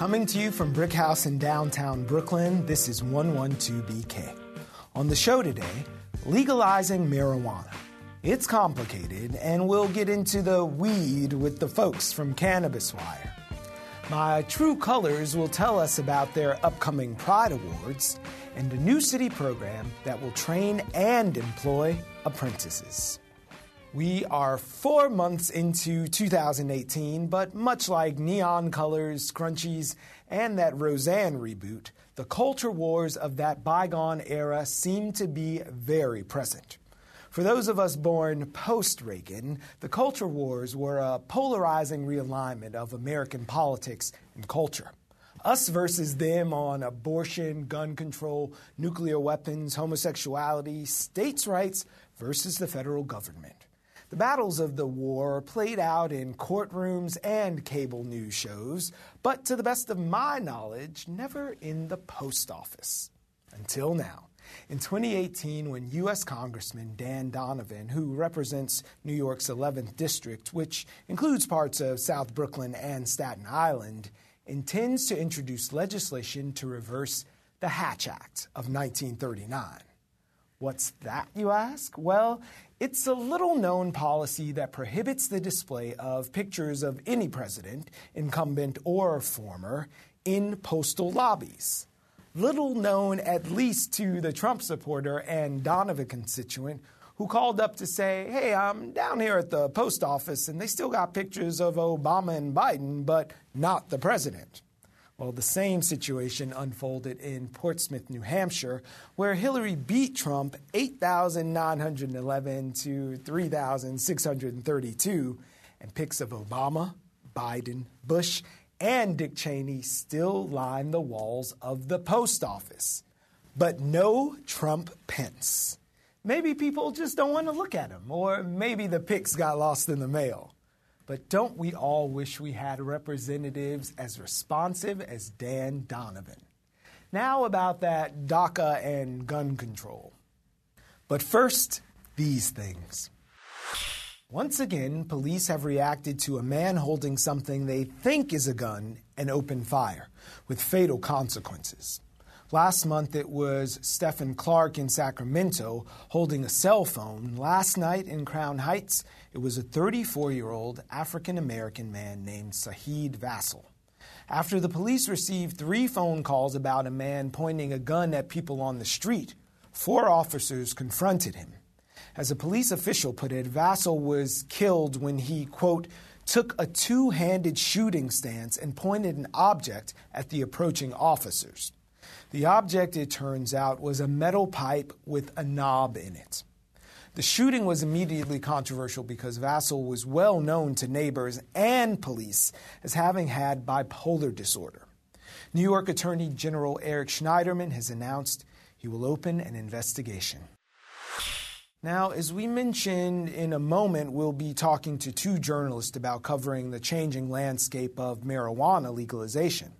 Coming to you from BRIC House in downtown Brooklyn, this is 112BK. On the show today, legalizing marijuana. It's complicated, and we'll get into the weed with the folks from Cannabis Wire. My True Colors will tell us about their upcoming Pride Awards and a new city program that will train and employ apprentices. We are four months into 2018, but much like neon colors, scrunchies, and that Roseanne reboot, the culture wars of that bygone era seem to be very present. For those of us born post Reagan, the culture wars were a polarizing realignment of American politics and culture. Us versus them on abortion, gun control, nuclear weapons, homosexuality, states' rights versus the federal government. The battles of the war played out in courtrooms and cable news shows, but to the best of my knowledge, never in the post office. Until now. In 2018, when U.S. Congressman Dan Donovan, who represents New York's 11th District, which includes parts of South Brooklyn and Staten Island, intends to introduce legislation to reverse the Hatch Act of 1939. What's that, you ask? Well, it's a little known policy that prohibits the display of pictures of any president, incumbent or former, in postal lobbies. Little known, at least to the Trump supporter and Donovan constituent, who called up to say, Hey, I'm down here at the post office and they still got pictures of Obama and Biden, but not the president. Well, the same situation unfolded in Portsmouth, New Hampshire, where Hillary beat Trump 8,911 to 3,632, and pics of Obama, Biden, Bush, and Dick Cheney still line the walls of the post office. But no Trump Pence. Maybe people just don't want to look at him, or maybe the pics got lost in the mail. But don't we all wish we had representatives as responsive as Dan Donovan? Now about that DACA and gun control. But first, these things. Once again, police have reacted to a man holding something they think is a gun and open fire, with fatal consequences. Last month it was Stephon Clark in Sacramento holding a cell phone. Last night in Crown Heights, it was a 34 year old African American man named Saheed Vassell. After the police received three phone calls about a man pointing a gun at people on the street, four officers confronted him. As a police official put it, Vassell was killed when he, quote, took a two handed shooting stance and pointed an object at the approaching officers. The object, it turns out, was a metal pipe with a knob in it. The shooting was immediately controversial because Vassell was well known to neighbors and police as having had bipolar disorder. New York Attorney General Eric Schneiderman has announced he will open an investigation. Now, as we mentioned in a moment, we'll be talking to two journalists about covering the changing landscape of marijuana legalization.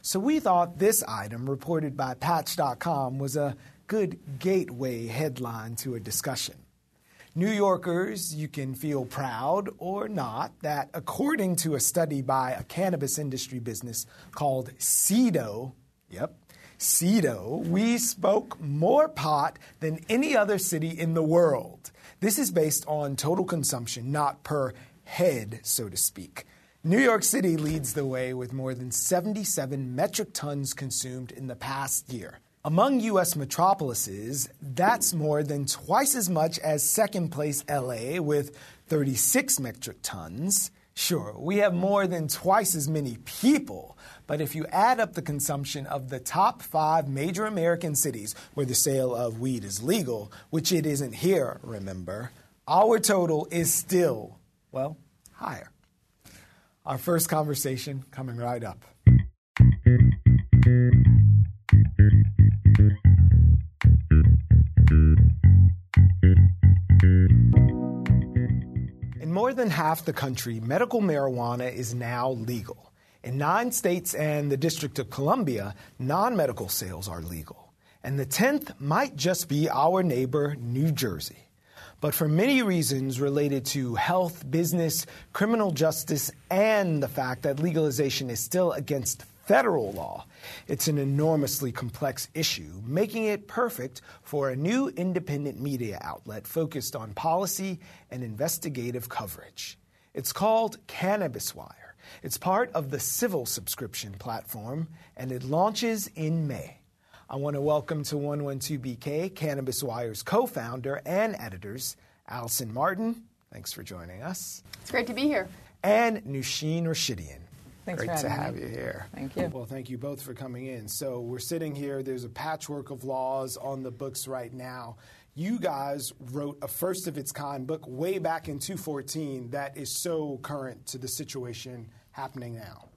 So we thought this item, reported by Patch.com, was a good gateway headline to a discussion. New Yorkers, you can feel proud or not that according to a study by a cannabis industry business called Seedo, yep, Seedo, we smoke more pot than any other city in the world. This is based on total consumption, not per head, so to speak. New York City leads the way with more than 77 metric tons consumed in the past year. Among U.S. metropolises, that's more than twice as much as second place LA with 36 metric tons. Sure, we have more than twice as many people, but if you add up the consumption of the top five major American cities where the sale of weed is legal, which it isn't here, remember, our total is still, well, higher. Our first conversation coming right up. In more than half the country, medical marijuana is now legal. In nine states and the District of Columbia, non medical sales are legal. And the 10th might just be our neighbor, New Jersey. But for many reasons related to health, business, criminal justice, and the fact that legalization is still against federal law. It's an enormously complex issue, making it perfect for a new independent media outlet focused on policy and investigative coverage. It's called Cannabis Wire. It's part of the Civil subscription platform, and it launches in May. I want to welcome to 112BK Cannabis Wire's co founder and editors, Alyson Martin. Thanks for joining us. It's great to be here. And Nushin Rashidian. Thanks Great to have me. you here. Thank you. Well, thank you both for coming in. So, we're sitting here, there's a patchwork of laws on the books right now. You guys wrote a first of its kind book way back in 2014 that is so current to the situation happening now.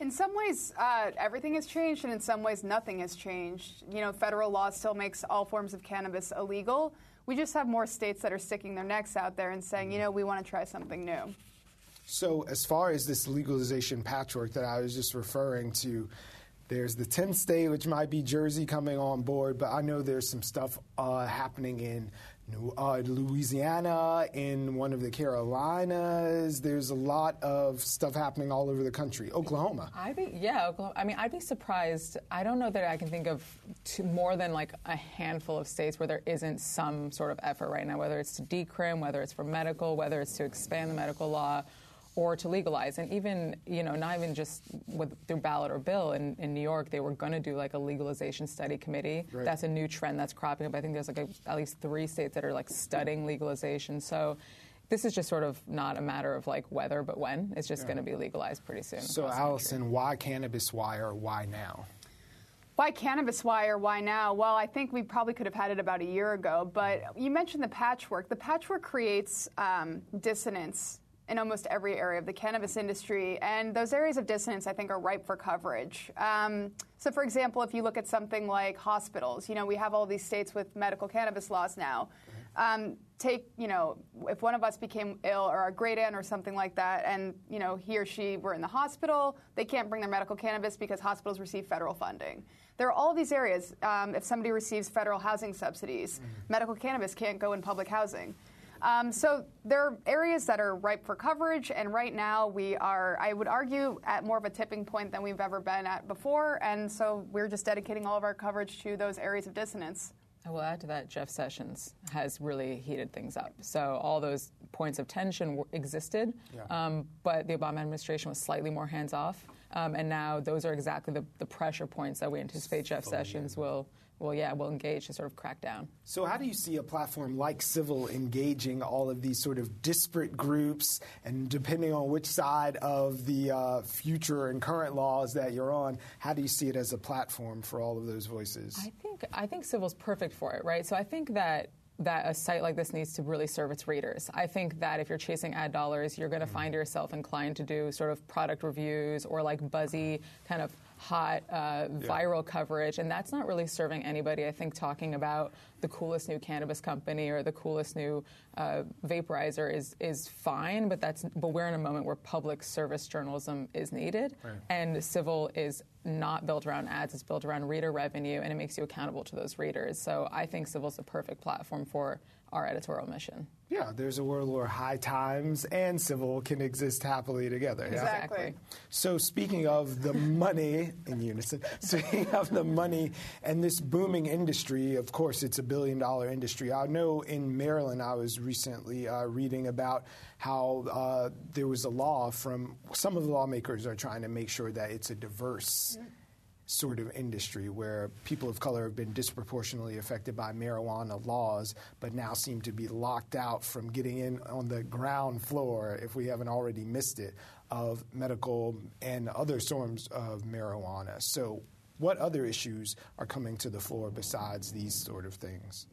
In some ways, uh, everything has changed, and in some ways, nothing has changed. You know, federal law still makes all forms of cannabis illegal. We just have more states that are sticking their necks out there and saying, you know, we want to try something new. So, as far as this legalization patchwork that I was just referring to, there's the 10th state, which might be Jersey coming on board, but I know there's some stuff uh, happening in New, uh, Louisiana, in one of the Carolinas. There's a lot of stuff happening all over the country. Oklahoma. I think, yeah, Oklahoma. I mean, I'd be surprised. I don't know that I can think of two, more than like a handful of states where there isn't some sort of effort right now, whether it's to decrim, whether it's for medical, whether it's to expand the medical law or to legalize. And even, you know, not even just with, through ballot or bill. In, in New York, they were going to do like a legalization study committee. Right. That's a new trend that's cropping up. I think there's like a, at least three states that are like studying legalization. So this is just sort of not a matter of like whether, but when. It's just Yeah. going to be legalized pretty soon. So, across the country. Alyson, why Cannabis Wire Why now? Why Cannabis Wire Why now? Well, I think we probably could have had it about a year ago, but you mentioned the patchwork. The patchwork creates um, dissonance in almost every area of the cannabis industry, and those areas of dissonance, I think, are ripe for coverage. Um, so, for example, if you look at something like hospitals, you know, we have all these states with medical cannabis laws now. Um, take, you know, if one of us became ill or our great aunt or something like that, and, you know, he or she were in the hospital, they can't bring their medical cannabis because hospitals receive federal funding. There are all these areas. Um, if somebody receives federal housing subsidies, medical cannabis can't go in public housing. Um, so there are areas that are ripe for coverage, and right now we are, I would argue, at more of a tipping point than we've ever been at before, and so we're just dedicating all of our coverage to those areas of dissonance. I will add to that, Jeff Sessions has really heated things up. So all those points of tension existed, Yeah. um, but the Obama administration was slightly more hands off, um, and now those are exactly the, the pressure points that we anticipate Jeff Sessions will, will, yeah, will engage to sort of crack down. So, how do you see a platform like Civil engaging all of these sort of disparate groups, and depending on which side of the uh, future and current laws that you're on, how do you see it as a platform for all of those voices? I think I think Civil's perfect for it, right? So I think that that a site like this needs to really serve its readers. I think that if you're chasing ad dollars, you're going to mm-hmm. find yourself inclined to do sort of product reviews or like buzzy kind of hot uh, viral coverage, and that's not really serving anybody. I think talking about the coolest new cannabis company or the coolest new uh, vaporizer is is fine, but that's but we're in a moment where public service journalism is needed, and Civil is not built around ads, it's built around reader revenue, and it makes you accountable to those readers. So I think Civil's the perfect platform for our editorial mission. Yeah, there's a world where High Times and Civil can exist happily together. yeah? Exactly. So, speaking of the money in unison, speaking of the money and this booming industry, of course, it's a billion dollar industry. I know in Maryland, I was recently uh, reading about how uh, there was a law from some of the lawmakers are trying to make sure that it's a diverse sort of industry where people of color have been disproportionately affected by marijuana laws, but now seem to be locked out from getting in on the ground floor, if we haven't already missed it, of medical and other forms of marijuana. So, what other issues are coming to the floor besides these sort of things?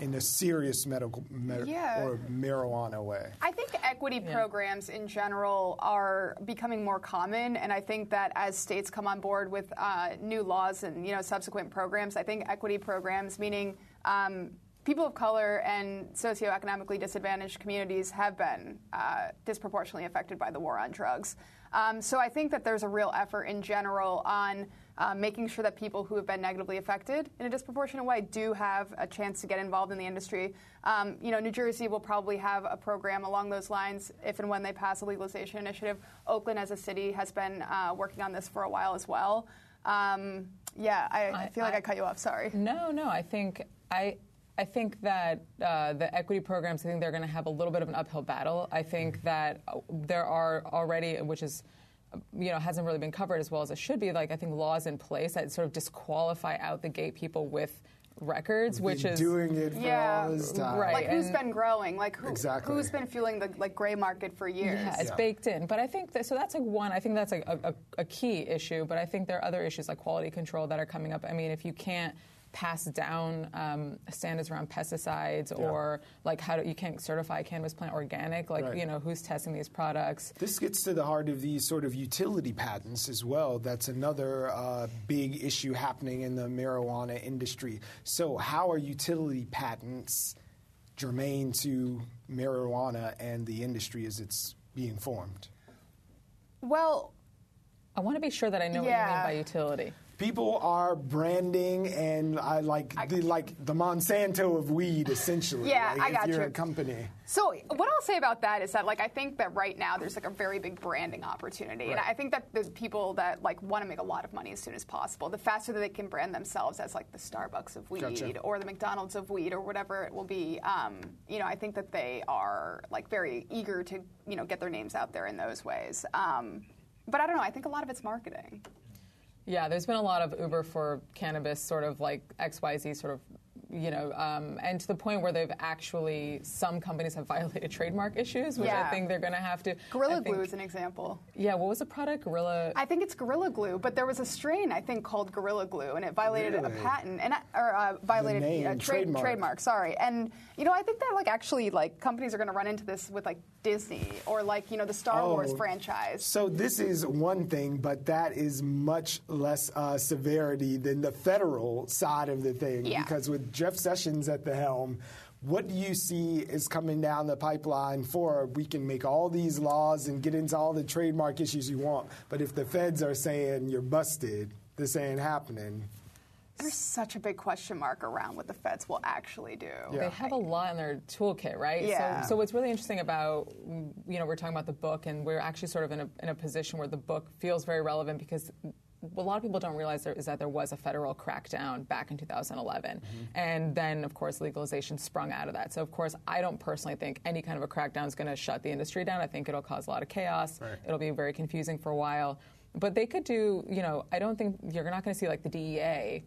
In a serious medical med- Yeah. or marijuana way. I think equity programs in general are becoming more common, and I think that as states come on board with uh, new laws and you know subsequent programs, I think equity programs, meaning um, people of color and socioeconomically disadvantaged communities, have been uh, disproportionately affected by the war on drugs. Um, so I think that there's a real effort in general on um, making sure that people who have been negatively affected in a disproportionate way do have a chance to get involved in the industry. Um, you know, New Jersey will probably have a program along those lines if and when they pass a legalization initiative. Oakland, as a city, has been uh, working on this for a while as well. Um, yeah, I, I, feel like I, I cut you off. Sorry. No, no. I think I. I think that uh, the equity programs, I think they're going to have a little bit of an uphill battle. I think that uh, there are already, which is you know hasn't really been covered as well as it should be. Like I think laws in place that sort of disqualify out the gate people with records, We've which is doing it for Yeah. all this time. Right. Like who's and- been growing? Like who, Exactly. who's been fueling the like gray market for years? Yeah, it's Yeah. baked in. But I think that, so. That's like one. I think that's like a, a, a key issue. But I think there are other issues like quality control that are coming up. I mean, if you can't pass down um, standards around pesticides or like how do, you can't certify a cannabis plant organic, like Right. you know who's testing these products. This gets to the heart of these sort of utility patents as well. That's another uh, big issue happening in the marijuana industry. So, how are utility patents germane to marijuana and the industry as it's being formed? Well, I want to be sure that I know what you mean by utility. People are branding and I like the like the Monsanto of weed, essentially. Yeah, like I if got you're you. a company. So what I'll say about that is that like I think that right now there's like a very big branding opportunity, and I think that there's people that like want to make a lot of money as soon as possible. The faster that they can brand themselves as like the Starbucks of weed Gotcha. or the McDonald's of weed or whatever it will be, um, you know, I think that they are like very eager to you know get their names out there in those ways. Um, but I don't know. I think a lot of it's marketing. Yeah, there's been a lot of Uber for cannabis, sort of like XYZ, sort of, you know, um, and to the point where they've actually, some companies have violated trademark issues, which I think they're going to have to. Gorilla think- Glue is an example. Yeah, what was the product? Gorilla. I think it's Gorilla Glue, but there was a strain I think called Gorilla Glue, and it violated a patent and or uh, violated name, a trade, trademark. trademark. Sorry, and you know I think that like actually like companies are going to run into this with like Disney or like you know the Star Wars Oh. franchise. So this is one thing, but that is much less uh, severity than the federal side of the thing. Yeah. Because with Jeff Sessions at the helm, what do you see is coming down the pipeline for? We can make all these laws and get into all the trademark issues you want, but if the feds are saying you're busted, this ain't happening. There's such a big question mark around what the feds will actually do. Yeah. They have a lot in their toolkit, right? Yeah. So, so what's really interesting about, you know, we're talking about the book, and we're actually sort of in a, in a position where the book feels very relevant because a lot of people don't realize there is that there was a federal crackdown back in 2011, and then of course legalization sprung out of that. So of course, I don't personally think any kind of a crackdown is going to shut the industry down. I think it'll cause a lot of chaos. Right. It'll be very confusing for a while. But they could do, you know, I don't think you're not going to see like the DEA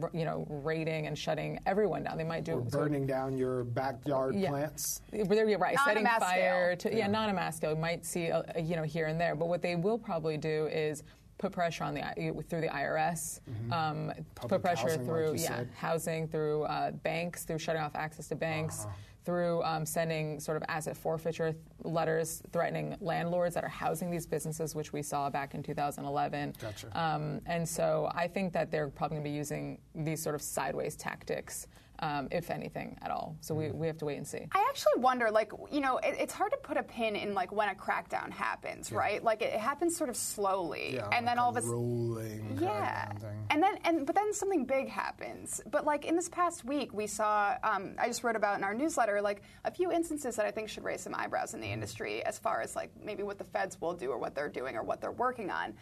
r- you know, raiding and shutting everyone down. They might do Or sort of- burning down your backyard Yeah. plants. But they're you're right, Not setting fire to yeah, not a mass scale. Might see uh, you know here and there, but what they will probably do is put pressure on the through the IRS, um, put pressure housing, through you yeah said. housing, through uh, banks, through shutting off access to banks. Uh-huh. Through um, sending sort of asset forfeiture th- letters threatening landlords that are housing these businesses, which we saw back in 2011. Gotcha. Um, and so I think that they're probably going to be using these sort of sideways tactics, um, if anything at all. So Mm-hmm. we, we have to wait and see. I actually wonder, like, you know, it, it's hard to put a pin in like when a crackdown happens, right? Like it, it happens sort of slowly, Yeah, and then all of a rolling yeah, and then and but then something big happens. But like in this past week, we saw. Um, I just wrote about in our newsletter like a few instances that I think should raise some eyebrows in the industry as far as like maybe what the feds will do or what they're doing or what they're working on.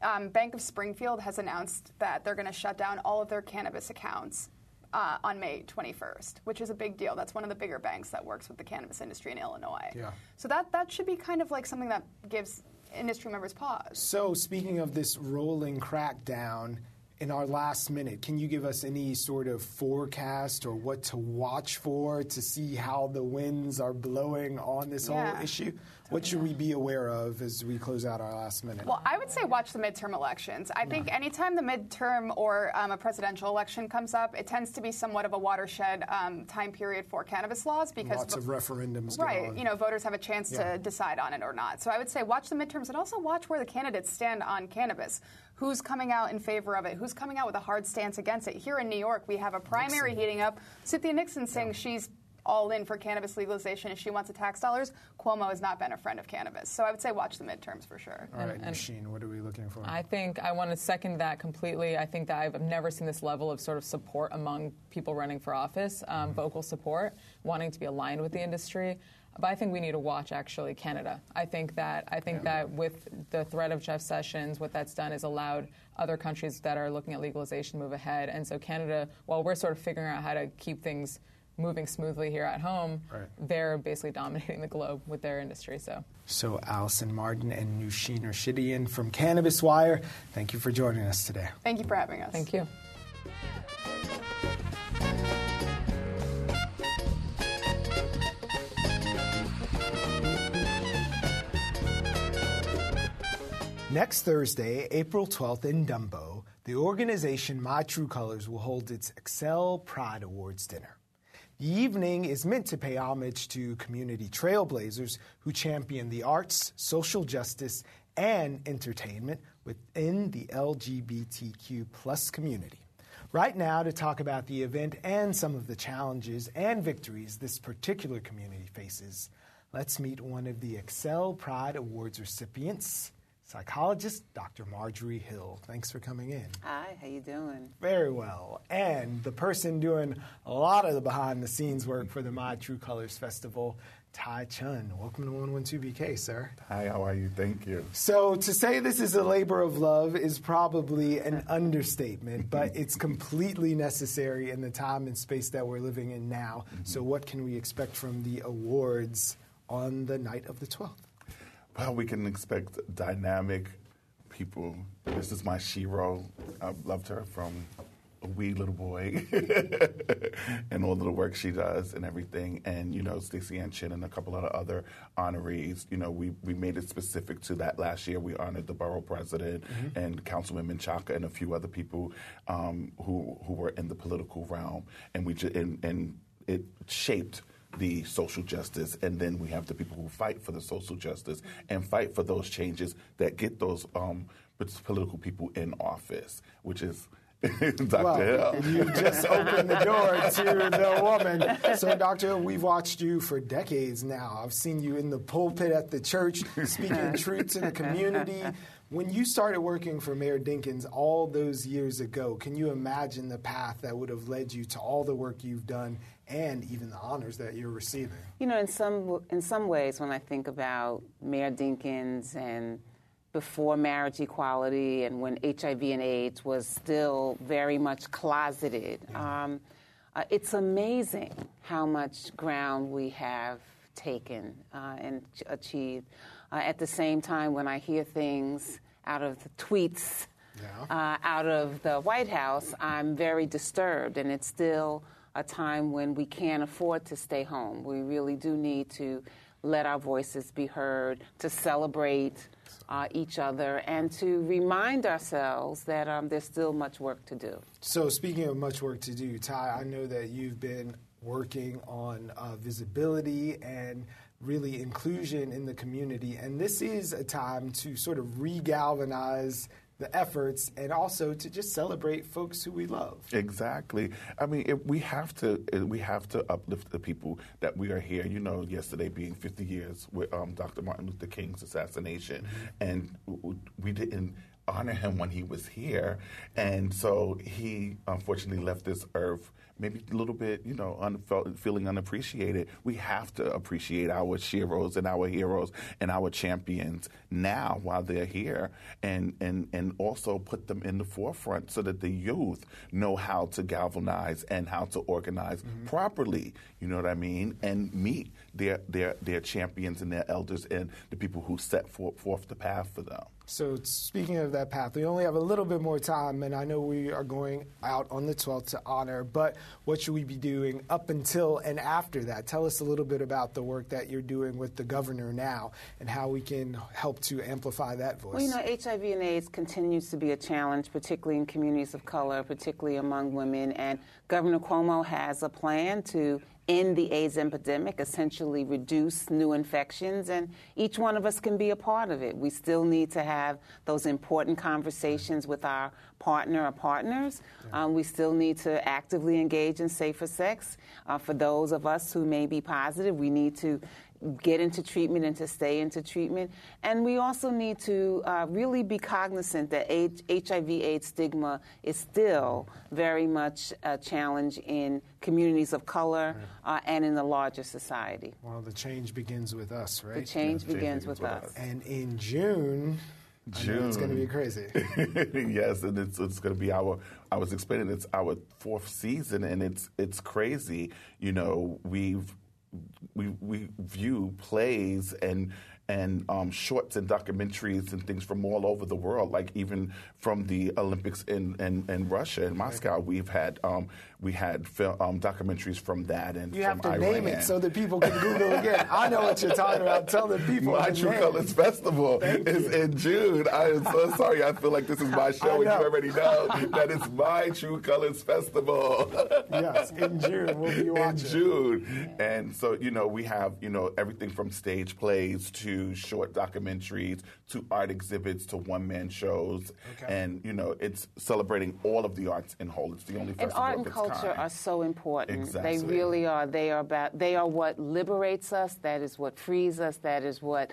Um, Bank of Springfield has announced that they're going to shut down all of their cannabis accounts uh, on May 21st, which is a big deal. That's one of the bigger banks that works with the cannabis industry in Illinois. Yeah. So that that should be kind of like something that gives industry members pause. So, speaking of this rolling crackdown, in our last minute, can you give us any sort of forecast or what to watch for to see how the winds are blowing on this Yeah. whole issue? What should we be aware of as we close out our last minute? Well, I would say watch the midterm elections. I think anytime the midterm or um, a presidential election comes up, it tends to be somewhat of a watershed um, time period for cannabis laws because Lots of referendums. Right, you know, voters have a chance Yeah. to decide on it or not. So I would say watch the midterms and also watch where the candidates stand on cannabis. Who's coming out in favor of it? Who's coming out with a hard stance against it? Here in New York, we have a primary heating up. Cynthia Nixon saying she's all in for cannabis legalization and she wants the tax dollars, Cuomo has not been a friend of cannabis. So I would say watch the midterms for sure. All right, Nushin, what are we looking for? I think I want to second that completely. I think that I've never seen this level of sort of support among people running for office, um, mm-hmm. vocal support, wanting to be aligned with the industry. But I think we need to watch actually Canada. I think that I think yeah. that with the threat of Jeff Sessions, what that's done is allowed other countries that are looking at legalization move ahead. And so Canada, while we're sort of figuring out how to keep things moving smoothly here at home, right. they're basically dominating the globe with their industry. So, so Alyson Martin and Nushin Rashidian from Cannabis Wire, thank you for joining us today. Thank you for having us. Thank you. Next Thursday, April 12th in Dumbo, the organization My True Colors will hold its Excel Pride Awards dinner. The evening is meant to pay homage to community trailblazers who champion the arts, social justice, and entertainment within the LGBTQ plus community. Right now, to talk about the event and some of the challenges and victories this particular community faces, let's meet one of the Excel Pride Awards recipients, psychologist Dr. Marjorie Hill. Thanks for coming in. Hi, how you doing? Very well. And the person doing a lot of the behind the scenes work for the My True Colors Festival, Tai Chun. Welcome to 112BK, sir. Hi, how are you? Thank you. So, to say this is a labor of love is probably an understatement, but it's completely necessary in the time and space that we're living in now. Mm-hmm. So, what can we expect from the awards on the night of the 12th? Well, we can expect dynamic people. This is my Shiro. I've loved her from a wee little boy and all of the work she does and everything. And, you know, Staceyann Chin and a couple of other honorees. You know, we, we made it specific to that last year. We honored the borough president mm-hmm. and Councilman Menchaca and a few other people um, who, who were in the political realm. And, we ju- and, and it shaped – the social justice, and then we have the people who fight for the social justice and fight for those changes that get those um, political people in office, which is Dr. Well, Hill. you just opened the door to the woman. So, Doctor, we've watched you for decades now. I've seen you in the pulpit at the church speaking truth to the community. When you started working for Mayor Dinkins all those years ago, can you imagine the path that would have led you to all the work you've done and even the honors that you're receiving? You know, in some in some ways, when I think about Mayor Dinkins and before marriage equality and when HIV and AIDS was still very much closeted, yeah. um, uh, it's amazing how much ground we have taken uh, and achieved. Uh, at the same time, when I hear things out of the tweets yeah. uh, out of the White House, I'm very disturbed, and it's still a time when we can't afford to stay home. We really do need to let our voices be heard, to celebrate uh, each other, and to remind ourselves that um, there's still much work to do. So, speaking of much work to do, Ty, I know that you've been working on uh, visibility and really inclusion in the community. And this is a time to sort of regalvanize the efforts and also to just celebrate folks who we love. Exactly. I mean, we have to we have to uplift the people that we are here. You know, yesterday being 50 years with um, Dr. Martin Luther King's assassination, and we didn't honor him when he was here, and so he unfortunately left this earth maybe a little bit, you know, feeling unappreciated. We have to appreciate our heroes and our heroes and our champions now while they're here, and and and also put them in the forefront so that the youth know how to galvanize and how to organize mm-hmm. properly. You know what I mean? And meet their their their champions and their elders and the people who set forth the path for them. So, speaking of that path, we only have a little bit more time, and I know we are going out on the 12th to honor, but what should we be doing up until and after that? Tell us a little bit about the work that you're doing with the governor now and how we can help to amplify that voice. Well, you know, HIV and AIDS continues to be a challenge, particularly in communities of color, particularly among women, and Governor Cuomo has a plan to end the AIDS epidemic, essentially reduce new infections, and each one of us can be a part of it. We still need to have those important conversations with our partner or partners. Um, we still need to actively engage in safer sex. Uh, for those of us who may be positive, we need to get into treatment and to stay into treatment. And we also need to uh, really be cognizant that HIV AIDS stigma is still very much a challenge in communities of color uh, and in the larger society. Well, the change begins with us, right? The change Yes, begins change with begins with us. us. And in June, I know it's going to be crazy. yes, and it's it's going to be our. I was explaining it's our fourth season, and it's it's crazy. You know, we've we we view plays and and um, shorts and documentaries and things from all over the world, like even from the Olympics in, in, in Russia in Moscow. We've had um, we had fil- um, documentaries from that and You from have to Iran. name it so that people can Google again. I know what you're talking about. Tell the people. My the True name. Colors Festival is in June. I am so sorry. I feel like this is my show, and you already know that it's my True Colors Festival. Yes, in June we'll be in watching. June. And so, you know, we have, you know, everything from stage plays to short documentaries to art exhibits to one man shows. Okay. And, you know, it's celebrating all of the arts in whole. It's the only And festival art and its culture kind. are so important. Exactly. They really are. They are about. They are what liberates us. That is what frees us. That is what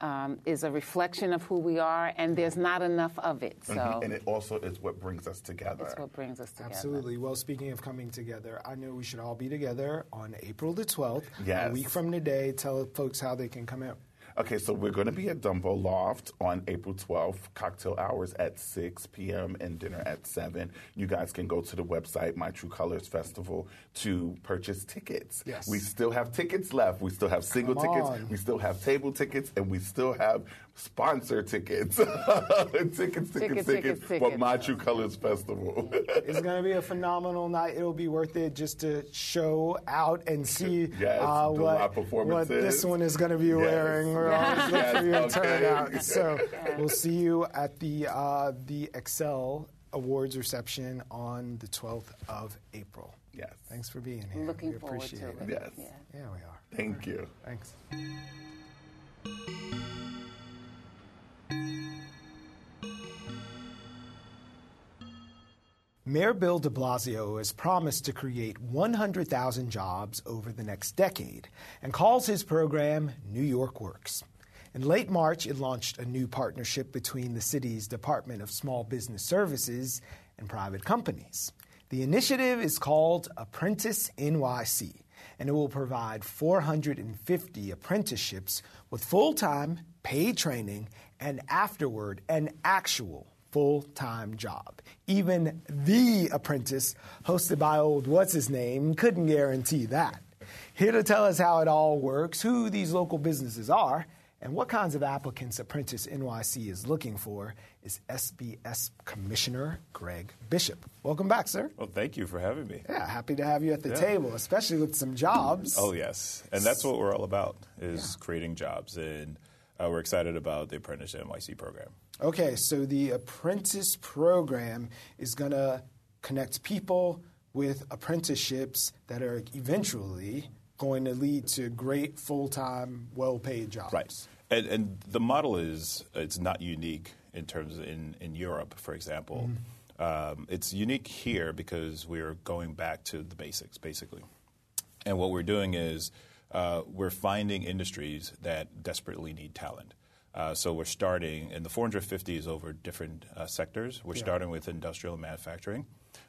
um, is a reflection of who we are. And there's not enough of it. So Mhm. And it also is what brings us together. it's what brings us together. Absolutely. Well, speaking of coming together, I know we should all be together on April the 12th. Yes. A week from today. Tell folks how they can come out. Okay, so we're going to be at Dumbo Loft on April 12th, cocktail hours at 6 p.m. and dinner at 7. You guys can go to the website, My True Colors Festival, to purchase tickets. Yes. We still have tickets left. We still have single Come tickets, on. we still have table tickets, and we still have sponsor tickets. tickets, tickets, tickets, tickets, for tickets. Colors Festival. It's going to be a phenomenal night. It'll be worth it just to show out and see Yes, uh, what, live what this one is going to be Yes. wearing. We're always looking Yes, for your okay. turnout. So we'll see you at the uh, the Excel Awards reception on the 12th of April. yes. Thanks for being here. Looking we forward appreciate to it. it. Yes. Yeah. Yeah, we are. Thank you. Thanks. Mayor Bill de Blasio has promised to create 100,000 jobs over the next decade and calls his program New York Works. In late March, it launched a new partnership between the city's Department of Small Business Services and private companies. The initiative is called Apprentice NYC, and it will provide 450 apprenticeships with full time, paid training, and afterward, an actual full time job. Even The Apprentice, hosted by old What's His Name, couldn't guarantee that. Here to tell us how it all works, who these local businesses are, and what kinds of applicants Apprentice NYC is looking for is SBS Commissioner Greg Bishop. Welcome back, sir. Well, thank you for having me. Yeah, happy to have you at the Yeah. table, especially with some jobs. Oh yes, and that's what we're all about is creating jobs, and uh, we're excited about the Apprentice NYC program. Okay, so the apprentice program is going to connect people with apprenticeships that are eventually going to lead to great full time, well paid jobs. Right, and, and the model is it's not unique in terms of in in Europe, for example. Um, it's unique here because we're going back to the basics, basically. And what we're doing is uh, we're finding industries that desperately need talent. Uh, so we're starting, and the 450 is over different uh, sectors. We're starting with industrial and manufacturing.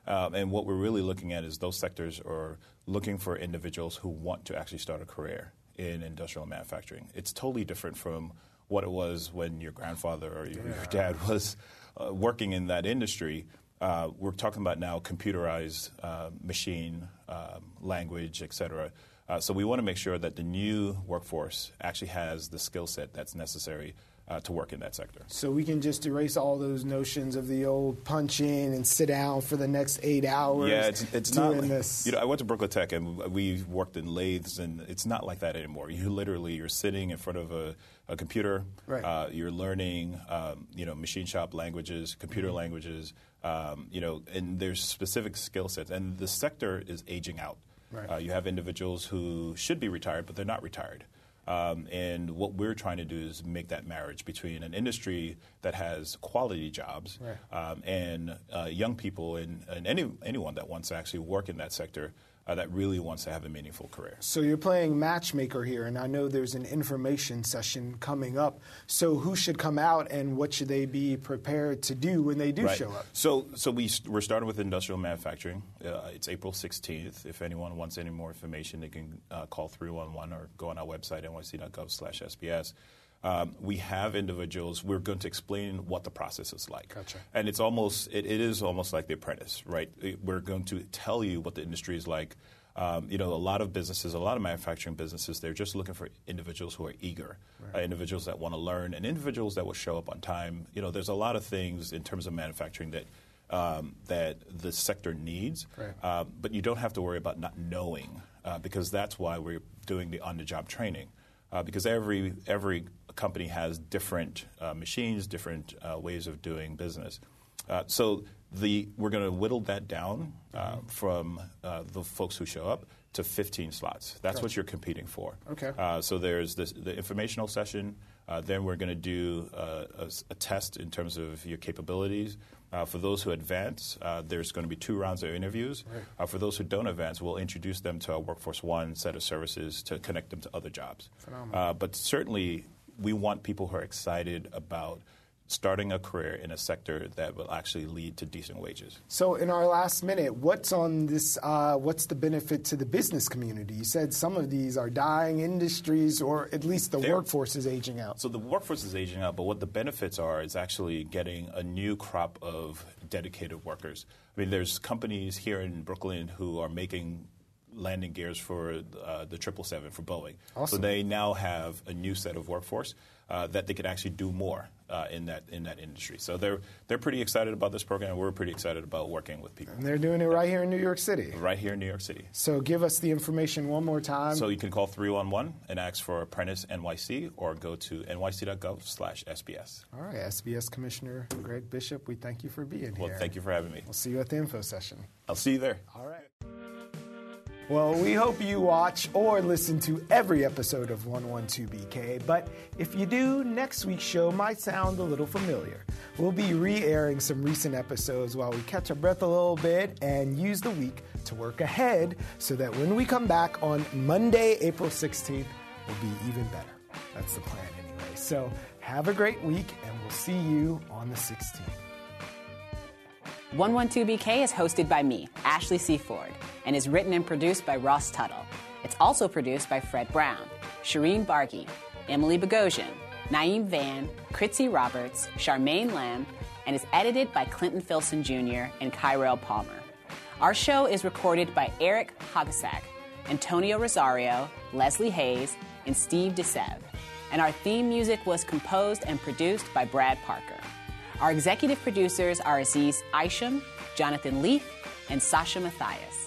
Um, and what we're really looking at is those sectors are looking for individuals who want to actually start a career in industrial manufacturing. It's totally different from what it was when your grandfather or your, your dad was uh, working in that industry. Uh, we're talking about now computerized uh, machine um, language, et cetera. Uh, so we want to make sure that the new workforce actually has the skill set that's necessary uh, to work in that sector. So we can just erase all those notions of the old punch in and sit down for the next eight hours. Yeah, it's, it's not. this. You know, I went to Brooklyn Tech and we worked in lathes, and it's not like that anymore. You literally you're sitting in front of a, a computer. Right. Uh, you're learning, um, you know, machine shop languages, computer Mm-hmm. languages. Um, you know, and there's specific skill sets, and the sector is aging out. Right. Uh, you have individuals who should be retired, but they're not retired. Um, and what we're trying to do is make that marriage between an industry that has quality jobs Right. um, and uh, young people and, and any, anyone that wants to actually work in that sector uh, that really wants to have a meaningful career. So you're playing matchmaker here, and I know there's an information session coming up. So who should come out, and what should they be prepared to do when they do Right. show up? So, so we we're starting with industrial manufacturing. Uh, it's April 16th. If anyone wants any more information, they can uh, call 311 or go on our website nyc.gov/sbs. Um, we have individuals. We're going to explain what the process is like, Gotcha. and it's almost it, it is almost like The Apprentice, right? It- we're going to tell you what the industry is like. Um, you know, a lot of businesses, a lot of manufacturing businesses, they're just looking for individuals who are eager, uh, individuals that want to learn, and individuals that will show up on time. You know, there's a lot of things in terms of manufacturing that um, that the sector needs, Right. uh, but you don't have to worry about not knowing uh, because that's why we're doing the on-the-job training. Uh, because every every company has different uh, machines, different uh, ways of doing business. Uh, so the we're going to whittle that down uh, from uh, the folks who show up to 15 slots. That's what you're competing for. Okay. Uh, so there's this, the informational session. Uh, then we're going to do uh, a, a test in terms of your capabilities. Uh, for those who advance, uh, there's going to be two rounds of interviews. Uh, for those who don't advance, we'll introduce them to our Workforce One set of services to connect them to other jobs. Uh, but certainly, we want people who are excited about starting a career in a sector that will actually lead to decent wages. So, in our last minute, what's on this? Uh, what's the benefit to the business community? You said some of these are dying industries, or at least the They're- workforce is aging out. So the workforce is aging out, but what the benefits are is actually getting a new crop of dedicated workers. I mean, there's companies here in Brooklyn who are making landing gears for uh, the 777 for Boeing. Awesome. So they now have a new set of workforce uh, that they can actually do more uh, in that in that industry. So they're they're pretty excited about this program. and We're pretty excited about working with people and they're doing it right here in New York City. right here in New York City. So, give us the information one more time. So you can call 311 and ask for Apprentice NYC or go to nyc.gov/sbs. All right, SBS Commissioner Greg Bishop, we thank you for being Well, here. Well, thank you for having me. We'll see you at the info session. I'll see you there. All right. Well, we hope you watch or listen to every episode of 112BK, but if you do, next week's show might sound a little familiar. We'll be re airing some recent episodes while we catch our breath a little bit and use the week to work ahead so that when we come back on Monday, April 16th, we'll be even better. That's the plan, anyway. So have a great week, and we'll see you on the 16th. 112BK is hosted by me, Ashley C. Ford, and is written and produced by Ross Tuttle. It's also produced by Fred Brown, Shireen Bargi, Emily Bogosian, Naeem Van, Kritzy Roberts, Charmaine Lamb, and is edited by Clinton Filson Jr. and Kyrell Palmer. Our show is recorded by Eric Hagasak, Antonio Rosario, Leslie Hayes, and Steve DeSev. And our theme music was composed and produced by Brad Parker. Our executive producers are Aziz Isham, Jonathan Leaf, and Sasha Matthias.